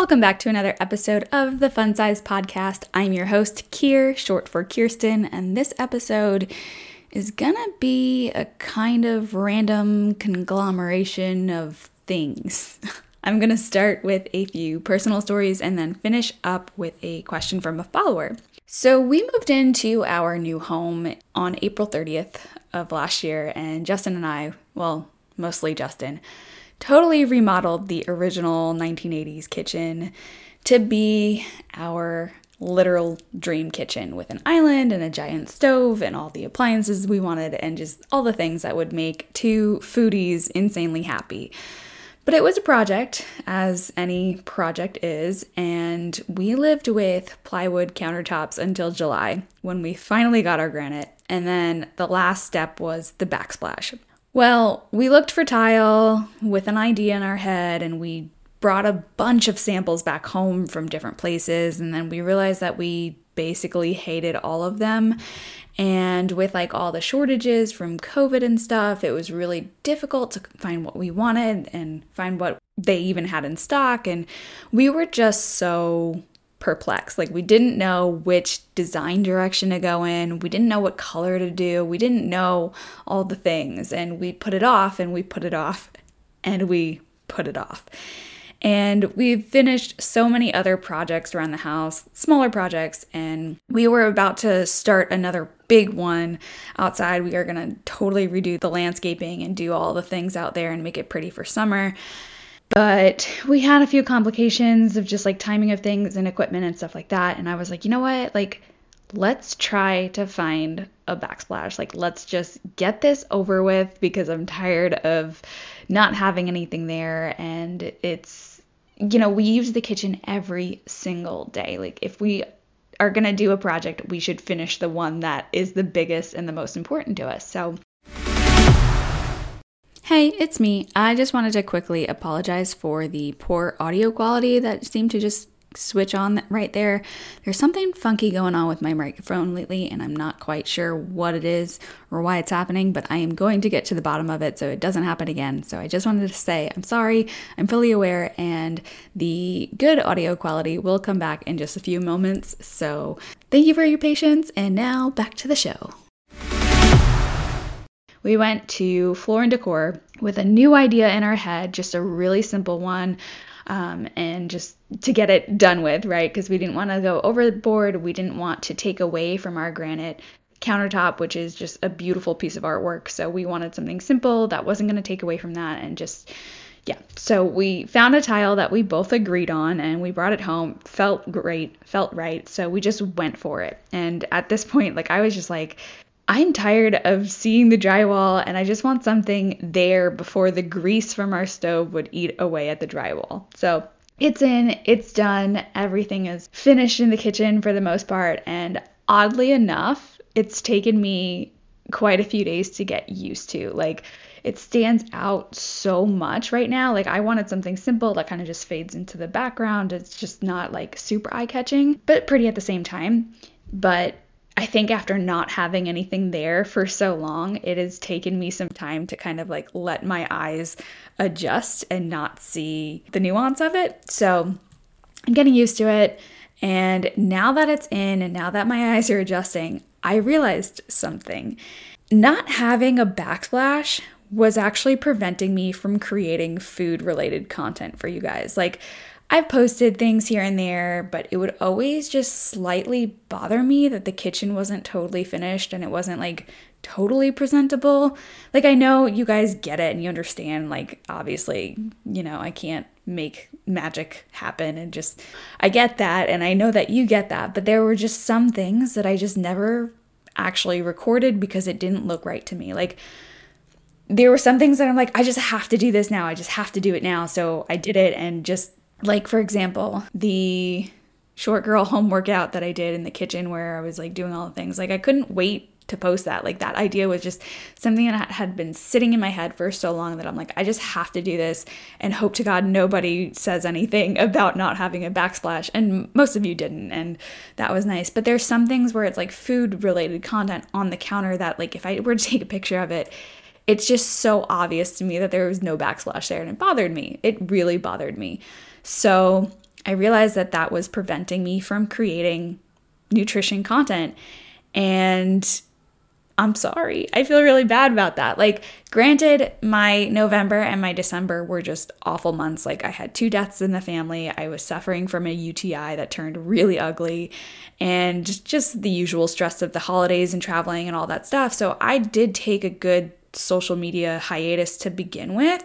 Welcome back to another episode of the Fun Size Podcast. I'm your host, Kier, short for Kirsten, and this episode is gonna be a kind of random conglomeration of things. I'm gonna start with a few personal stories and then finish up with a question from a follower. So, we moved into our new home on April 30th of last year, and Justin and I, well, mostly Justin, totally remodeled the original 1980s kitchen to be our literal dream kitchen with an island and a giant stove and all the appliances we wanted and just all the things that would make two foodies insanely happy. But it was a project, as any project is, and we lived with plywood countertops until July when we finally got our granite. And then the last step was the backsplash. Well, we looked for tile with an idea in our head and we brought a bunch of samples back home from different places and then we realized that we basically hated all of them. And with like all the shortages from COVID and stuff, it was really difficult to find what we wanted and find what they even had in stock. And we were just so perplexed. Like we didn't know which design direction to go in. We didn't know what color to do. We didn't know all the things. And we put it off and we put it off and we put it off. And we've finished so many other projects around the house, smaller projects, and we were about to start another big one outside. We are going to totally redo the landscaping and do all the things out there and make it pretty for summer. But we had a few complications of just like timing of things and equipment and stuff like that. And I was like, you know what? Like, let's try to find a backsplash. Like, let's just get this over with because I'm tired of not having anything there. And it's, you know, we use the kitchen every single day. Like, if we are going to do a project, we should finish the one that is the biggest and the most important to us. So Hey, it's me. I just wanted to quickly apologize for the poor audio quality that seemed to just switch on right there. There's something funky going on with my microphone lately, and I'm not quite sure what it is or why it's happening, but I am going to get to the bottom of it so it doesn't happen again. So I just wanted to say I'm sorry, I'm fully aware, and the good audio quality will come back in just a few moments. So thank you for your patience, and now back to the show we went to Floor and Decor with a new idea in our head, just a really simple one, um, and just to get it done with, right? Because we didn't want to go overboard. We didn't want to take away from our granite countertop, which is just a beautiful piece of artwork. So we wanted something simple that wasn't going to take away from that and just yeah, so we found a tile that we both agreed on and we brought it home. Felt great, felt right. So we just went for it. And at this point, like I was just like, I'm tired of seeing the drywall and I just want something there before the grease from our stove would eat away at the drywall. So it's in, it's done, everything is finished in the kitchen for the most part. And oddly enough, it's taken me quite a few days to get used to. Like, it stands out so much right now. Like, I wanted something simple that kind of just fades into the background. It's just not like super eye catching, but pretty at the same time. But I think after not having anything there for so long, it has taken me some time to kind of like let my eyes adjust and not see the nuance of it. So I'm getting used to it. And now that it's in and now that my eyes are adjusting, I realized something. Not having a backsplash was actually preventing me from creating food related content for you guys. Like, I've posted things here and there, but it would always just slightly bother me that the kitchen wasn't totally finished and it wasn't like totally presentable. Like, I know you guys get it and you understand, like, obviously, you know, I can't make magic happen and just, I get that and I know that you get that, but there were just some things that I just never actually recorded because it didn't look right to me. Like, there were some things that I'm like, I just have to do this now. I just have to do it now. So I did it and just like, for example, the short girl home workout that I did in the kitchen where I was like doing all the things. Like, I couldn't wait to post that. Like, that idea was just something that had been sitting in my head for so long that I'm like, I just have to do this and hope to God nobody says anything about not having a backsplash. And most of you didn't. And that was nice. But there's some things where it's like food related content on the counter that, like, if I were to take a picture of it, it's just so obvious to me that there was no backsplash there and it bothered me. It really bothered me. So I realized that that was preventing me from creating nutrition content. And I'm sorry. I feel really bad about that. Like, granted, my November and my December were just awful months. Like, I had two deaths in the family. I was suffering from a UTI that turned really ugly, and just the usual stress of the holidays and traveling and all that stuff. So, I did take a good social media hiatus to begin with.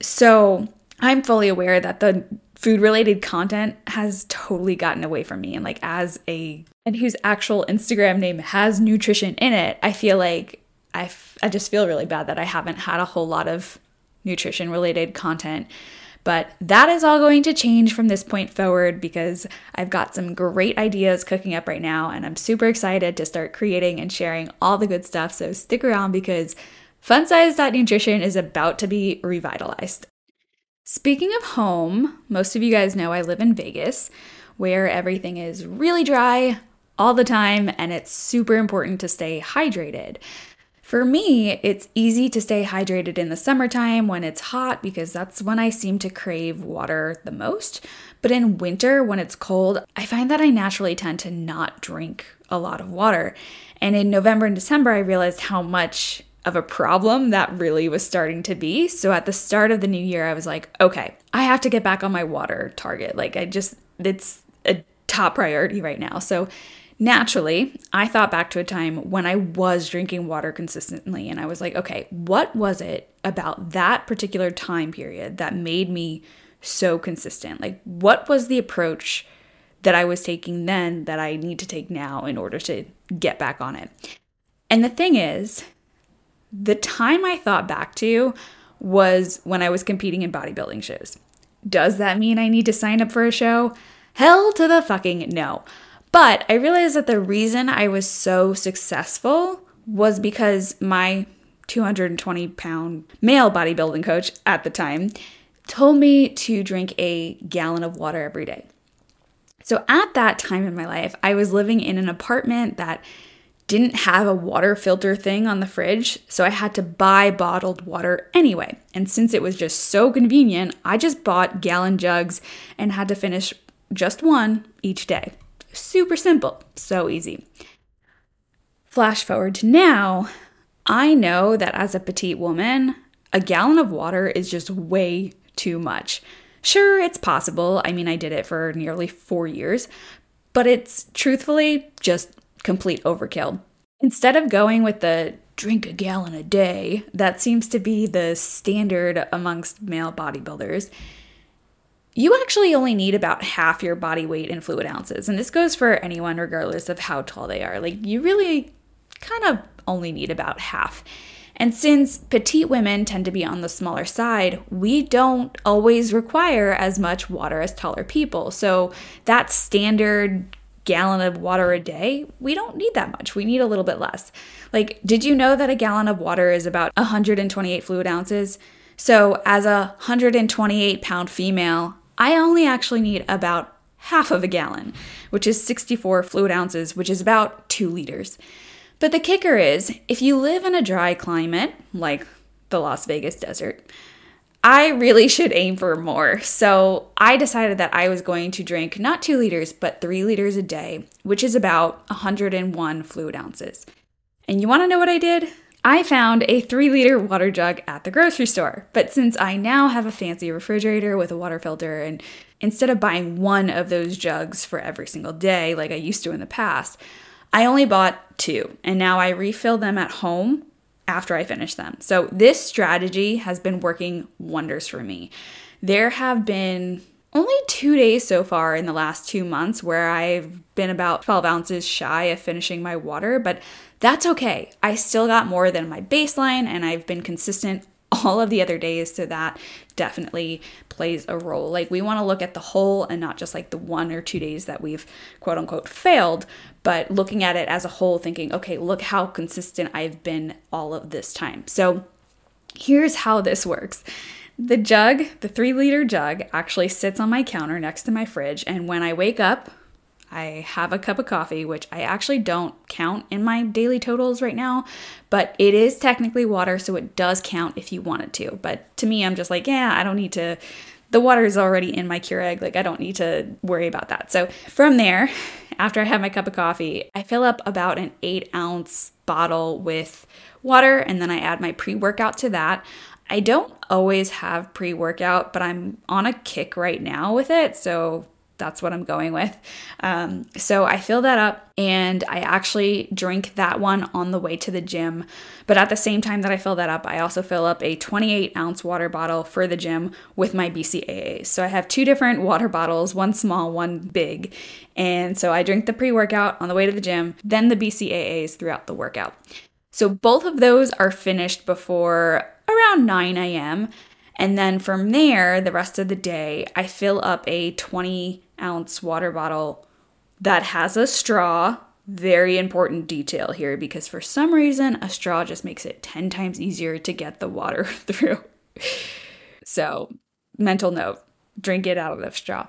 So, I'm fully aware that the food related content has totally gotten away from me. And like as a and whose actual Instagram name has nutrition in it, I feel like I, f- I just feel really bad that I haven't had a whole lot of nutrition related content. But that is all going to change from this point forward because I've got some great ideas cooking up right now and I'm super excited to start creating and sharing all the good stuff. So stick around because Nutrition is about to be revitalized. Speaking of home, most of you guys know I live in Vegas, where everything is really dry all the time and it's super important to stay hydrated. For me, it's easy to stay hydrated in the summertime when it's hot because that's when I seem to crave water the most. But in winter, when it's cold, I find that I naturally tend to not drink a lot of water. And in November and December, I realized how much of a problem that really was starting to be. So at the start of the new year, I was like, okay, I have to get back on my water target. Like, I just, it's a top priority right now. So naturally, I thought back to a time when I was drinking water consistently. And I was like, okay, what was it about that particular time period that made me so consistent? Like, what was the approach that I was taking then that I need to take now in order to get back on it? And the thing is, the time I thought back to was when I was competing in bodybuilding shows. Does that mean I need to sign up for a show? Hell to the fucking no. But I realized that the reason I was so successful was because my 220 pound male bodybuilding coach at the time told me to drink a gallon of water every day. So at that time in my life, I was living in an apartment that didn't have a water filter thing on the fridge, so I had to buy bottled water anyway. And since it was just so convenient, I just bought gallon jugs and had to finish just one each day. Super simple, so easy. Flash forward to now, I know that as a petite woman, a gallon of water is just way too much. Sure, it's possible. I mean, I did it for nearly four years, but it's truthfully just complete overkill. Instead of going with the drink a gallon a day, that seems to be the standard amongst male bodybuilders, you actually only need about half your body weight in fluid ounces. And this goes for anyone, regardless of how tall they are. Like, you really kind of only need about half. And since petite women tend to be on the smaller side, we don't always require as much water as taller people. So that standard gallon of water a day, we don't need that much. We need a little bit less. Like, did you know that a gallon of water is about 128 fluid ounces? So, as a 128 pound female, I only actually need about half of a gallon, which is 64 fluid ounces, which is about two liters. But the kicker is if you live in a dry climate, like the Las Vegas desert, I really should aim for more. So I decided that I was going to drink not two liters, but three liters a day, which is about 101 fluid ounces. And you want to know what I did? I found a three liter water jug at the grocery store. But since I now have a fancy refrigerator with a water filter, and instead of buying one of those jugs for every single day like I used to in the past, I only bought two. And now I refill them at home after I finish them. So this strategy has been working wonders for me. There have been only two days so far in the last two months where I've been about 12 ounces shy of finishing my water, but that's okay. I still got more than my baseline and I've been consistent all of the other days, so that definitely plays a role. Like, we want to look at the whole and not just like the one or two days that we've quote unquote failed, but looking at it as a whole, thinking, okay, look how consistent I've been all of this time. So, here's how this works. The jug, the three liter jug, actually sits on my counter next to my fridge. And when I wake up, I have a cup of coffee, which I actually don't count in my daily totals right now, but it is technically water, so it does count if you wanted to. But to me, I'm just like, yeah, I don't need to. the water is already in my Keurig. Like I don't need to worry about that. So from there, after I have my cup of coffee, I fill up about an eight ounce bottle with water and then I add my pre workout to that. I don't always have pre workout, but I'm on a kick right now with it. So that's what I'm going with. Um, so I fill that up and I actually drink that one on the way to the gym. But at the same time that I fill that up, I also fill up a 28 ounce water bottle for the gym with my BCAAs. So I have two different water bottles, one small, one big. And so I drink the pre workout on the way to the gym, then the BCAAs throughout the workout. So both of those are finished before around 9 a.m. And then from there, the rest of the day, I fill up a 20 ounce water bottle that has a straw. Very important detail here because for some reason, a straw just makes it 10 times easier to get the water through. so, mental note drink it out of the straw.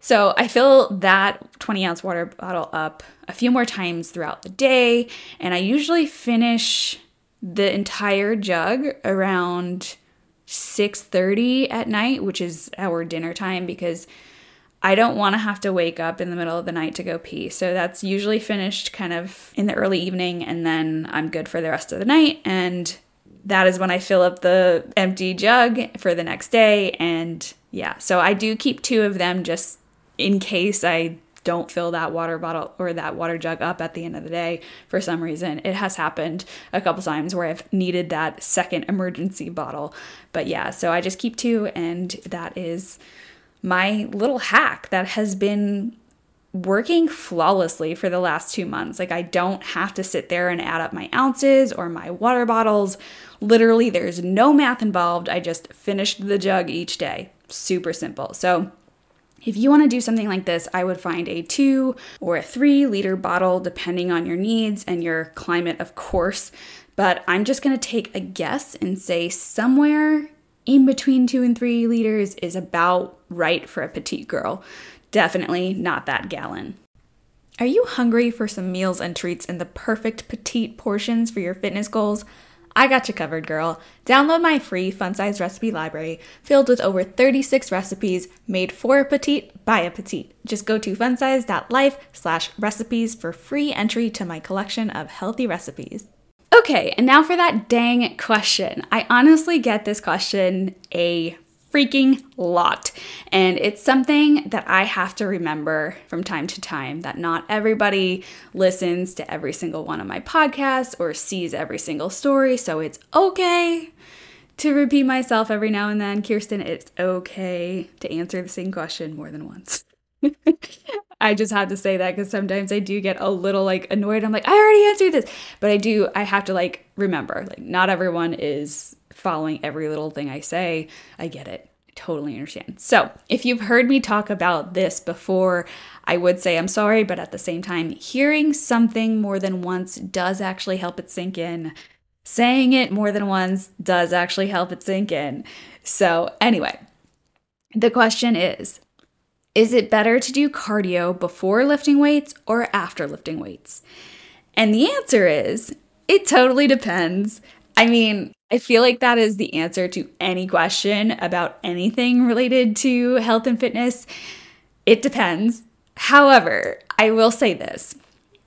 So, I fill that 20 ounce water bottle up a few more times throughout the day, and I usually finish the entire jug around 6:30 at night, which is our dinner time because I don't want to have to wake up in the middle of the night to go pee. So that's usually finished kind of in the early evening and then I'm good for the rest of the night and that is when I fill up the empty jug for the next day and yeah. So I do keep two of them just in case I don't fill that water bottle or that water jug up at the end of the day for some reason. It has happened a couple times where I've needed that second emergency bottle. But yeah, so I just keep two, and that is my little hack that has been working flawlessly for the last two months. Like, I don't have to sit there and add up my ounces or my water bottles. Literally, there's no math involved. I just finished the jug each day. Super simple. So, if you want to do something like this, I would find a two or a three liter bottle, depending on your needs and your climate, of course. But I'm just going to take a guess and say somewhere in between two and three liters is about right for a petite girl. Definitely not that gallon. Are you hungry for some meals and treats in the perfect petite portions for your fitness goals? I got you covered, girl. Download my free fun size recipe library filled with over 36 recipes made for a petite by a petite. Just go to funsized.life slash recipes for free entry to my collection of healthy recipes. Okay, and now for that dang question. I honestly get this question a freaking lot. And it's something that I have to remember from time to time that not everybody listens to every single one of my podcasts or sees every single story. So it's okay to repeat myself every now and then. Kirsten, it's okay to answer the same question more than once. I just have to say that because sometimes I do get a little like annoyed. I'm like, I already answered this. But I do, I have to like remember, like, not everyone is following every little thing I say. I get it. Totally understand. So, if you've heard me talk about this before, I would say I'm sorry, but at the same time, hearing something more than once does actually help it sink in. Saying it more than once does actually help it sink in. So, anyway, the question is Is it better to do cardio before lifting weights or after lifting weights? And the answer is it totally depends. I mean, I feel like that is the answer to any question about anything related to health and fitness. It depends. However, I will say this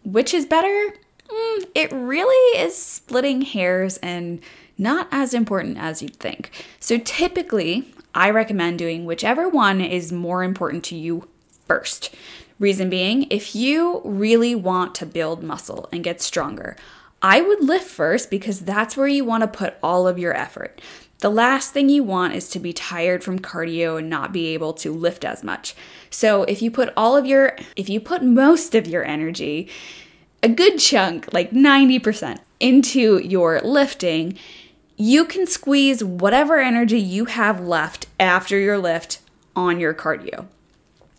which is better? Mm, it really is splitting hairs and not as important as you'd think. So typically, I recommend doing whichever one is more important to you first. Reason being, if you really want to build muscle and get stronger, I would lift first because that's where you want to put all of your effort. The last thing you want is to be tired from cardio and not be able to lift as much. So, if you put all of your, if you put most of your energy, a good chunk, like 90%, into your lifting, you can squeeze whatever energy you have left after your lift on your cardio.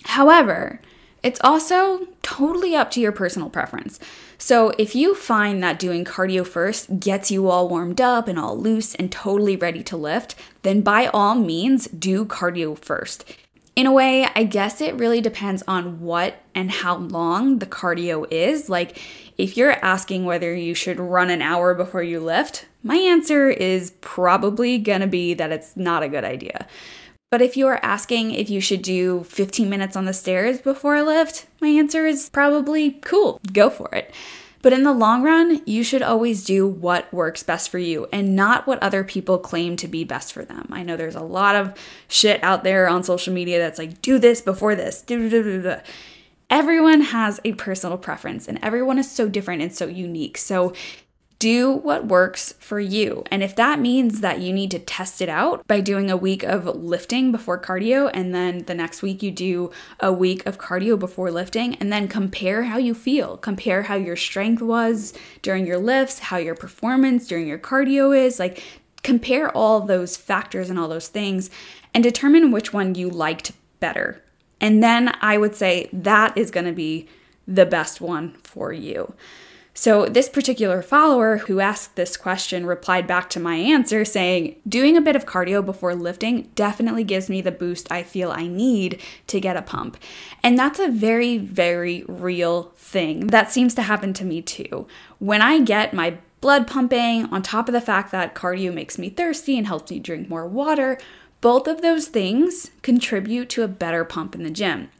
However, it's also totally up to your personal preference. So, if you find that doing cardio first gets you all warmed up and all loose and totally ready to lift, then by all means do cardio first. In a way, I guess it really depends on what and how long the cardio is. Like, if you're asking whether you should run an hour before you lift, my answer is probably gonna be that it's not a good idea. But if you are asking if you should do 15 minutes on the stairs before a lift, my answer is probably cool, go for it. But in the long run, you should always do what works best for you and not what other people claim to be best for them. I know there's a lot of shit out there on social media that's like, do this before this. Everyone has a personal preference and everyone is so different and so unique. So do what works for you. And if that means that you need to test it out by doing a week of lifting before cardio, and then the next week you do a week of cardio before lifting, and then compare how you feel, compare how your strength was during your lifts, how your performance during your cardio is, like compare all those factors and all those things and determine which one you liked better. And then I would say that is to be the best one for you. So, this particular follower who asked this question replied back to my answer saying, Doing a bit of cardio before lifting definitely gives me the boost I feel I need to get a pump. And that's a very, very real thing. That seems to happen to me too. When I get my blood pumping, on top of the fact that cardio makes me thirsty and helps me drink more water, both of those things contribute to a better pump in the gym.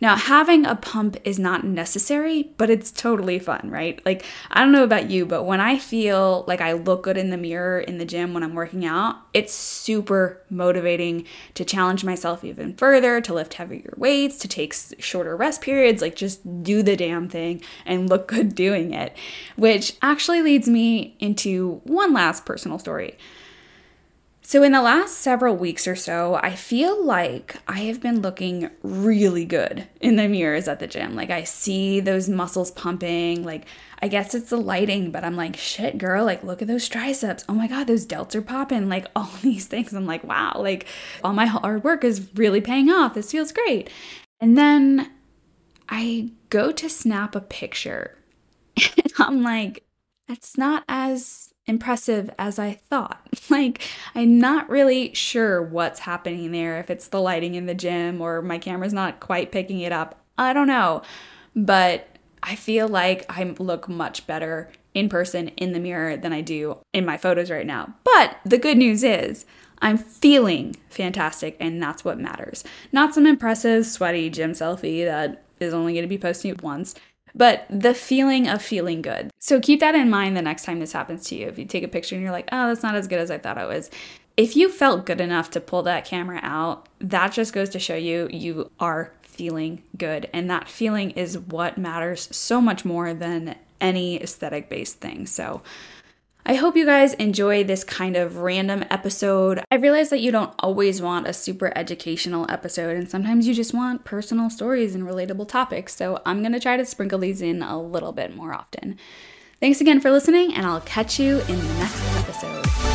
Now, having a pump is not necessary, but it's totally fun, right? Like, I don't know about you, but when I feel like I look good in the mirror in the gym when I'm working out, it's super motivating to challenge myself even further, to lift heavier weights, to take shorter rest periods, like just do the damn thing and look good doing it. Which actually leads me into one last personal story. So, in the last several weeks or so, I feel like I have been looking really good in the mirrors at the gym. Like, I see those muscles pumping. Like, I guess it's the lighting, but I'm like, shit, girl, like, look at those triceps. Oh my God, those delts are popping. Like, all these things. I'm like, wow, like, all my hard work is really paying off. This feels great. And then I go to snap a picture, and I'm like, it's not as impressive as I thought. like, I'm not really sure what's happening there, if it's the lighting in the gym or my camera's not quite picking it up. I don't know. But I feel like I look much better in person in the mirror than I do in my photos right now. But the good news is, I'm feeling fantastic, and that's what matters. Not some impressive, sweaty gym selfie that is only going to be posted once but the feeling of feeling good. So keep that in mind the next time this happens to you. If you take a picture and you're like, oh, that's not as good as I thought it was. If you felt good enough to pull that camera out, that just goes to show you you are feeling good. And that feeling is what matters so much more than any aesthetic based thing. So, I hope you guys enjoy this kind of random episode. I realize that you don't always want a super educational episode, and sometimes you just want personal stories and relatable topics. So I'm to try to sprinkle these in a little bit more often. Thanks again for listening, and I'll catch you in the next episode.